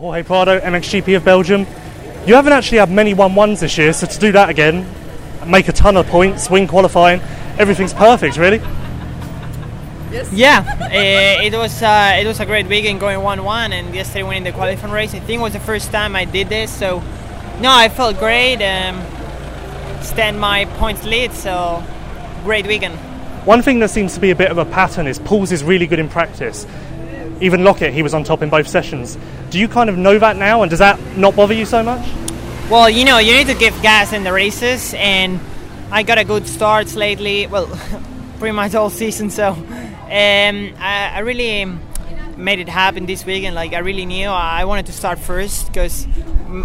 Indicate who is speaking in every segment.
Speaker 1: Jorge Prado, MXGP of Belgium. You haven't actually had many 1 1s this year, so to do that again, make a ton of points, win qualifying, everything's perfect, really. Yes.
Speaker 2: Yeah, uh, it was uh, it was a great weekend going one one, and yesterday winning the qualifying race. I think it was the first time I did this, so no, I felt great. Um, stand my points lead, so great weekend.
Speaker 1: One thing that seems to be a bit of a pattern is Pauls is really good in practice. Even Lockett, he was on top in both sessions. Do you kind of know that now, and does that not bother you so much?
Speaker 2: Well, you know, you need to give gas in the races, and I got a good start lately. Well, pretty much all season, so um, I, I, really made it happen this weekend. Like I really knew I wanted to start first because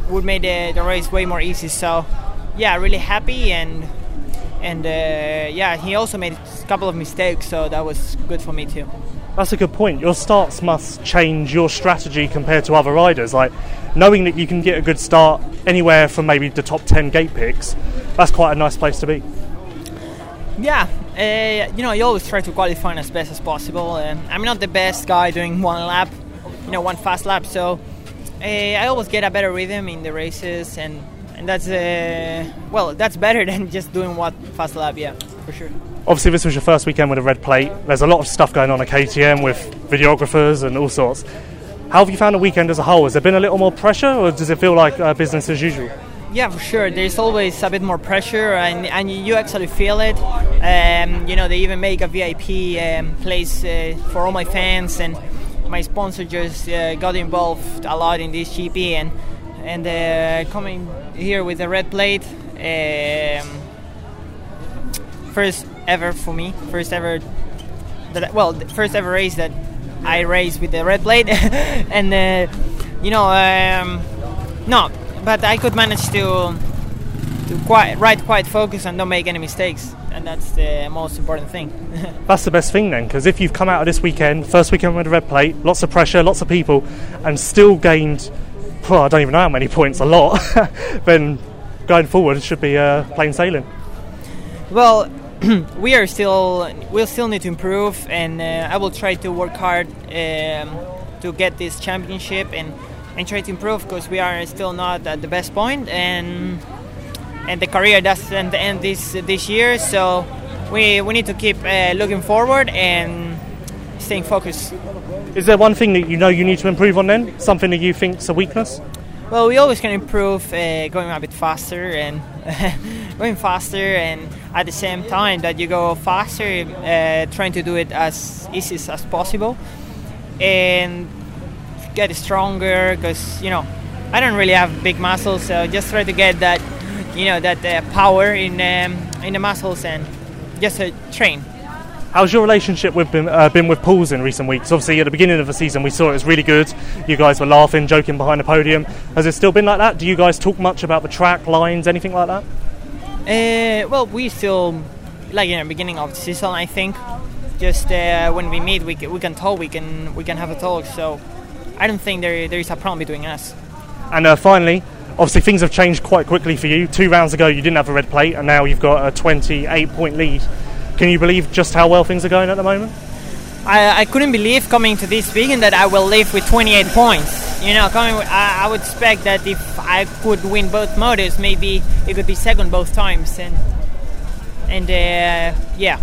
Speaker 2: would make the, the race way more easy. So yeah, really happy and and uh, yeah, he also made a couple of mistakes, so that was good for me too.
Speaker 1: That's a good point. Your starts must change your strategy compared to other riders. Like knowing that you can get a good start anywhere from maybe the top 10 gate picks, that's quite a nice place to be.
Speaker 2: Yeah, uh, you know, you always try to qualify as best as possible. Uh, I'm not the best guy doing one lap, you know, one fast lap, so uh, I always get a better rhythm in the races, and and that's uh, well, that's better than just doing one fast lap. Yeah, for sure.
Speaker 1: Obviously, this was your first weekend with a red plate. There's a lot of stuff going on at KTM with videographers and all sorts. How have you found the weekend as a whole? Has there been a little more pressure, or does it feel like uh, business as usual?
Speaker 2: Yeah, for sure. There's always a bit more pressure, and, and you actually feel it. Um, you know, they even make a VIP um, place uh, for all my fans, and my sponsor just uh, got involved a lot in this GP, and and uh, coming here with a red plate, um, first ever for me, first ever that well, first ever race that I raced with the red plate, and uh, you know, um, no but I could manage to to quite ride quite focused and don't make any mistakes, and that's the most important thing.
Speaker 1: that's the best thing then, because if you've come out of this weekend, first weekend with a red plate, lots of pressure, lots of people, and still gained, well, I don't even know how many points, a lot, then going forward should be uh, plain sailing.
Speaker 2: Well. we are still we'll still need to improve and uh, I will try to work hard um, to get this championship and and try to improve because we are still not at the best point and and the career doesn't end this this year. So we we need to keep uh, looking forward and staying focused.
Speaker 1: Is there one thing that you know you need to improve on then? Something that you think's a weakness
Speaker 2: well we always can improve uh, going a bit faster and going faster and at the same time that you go faster uh, trying to do it as easy as possible and get stronger because you know I don't really have big muscles, so just try to get that you know that uh, power in um, in the muscles and just uh, train.
Speaker 1: How's your relationship with been, uh, been with Pauls in recent weeks? Obviously, at the beginning of the season, we saw it was really good. You guys were laughing, joking behind the podium. Has it still been like that? Do you guys talk much about the track lines, anything like that?
Speaker 2: Uh, well, we still like in the beginning of the season. I think just uh, when we meet, we, we can talk. We can we can have a talk. So I don't think there, there is a problem between us.
Speaker 1: And uh, finally, obviously things have changed quite quickly for you. Two rounds ago, you didn't have a red plate, and now you've got a 28 point lead. Can you believe just how well things are going at the moment?
Speaker 2: I, I couldn't believe coming to this weekend that I will leave with 28 points. You know, coming, I, I would expect that if I could win both motors, maybe it could be second both times. And and uh, yeah,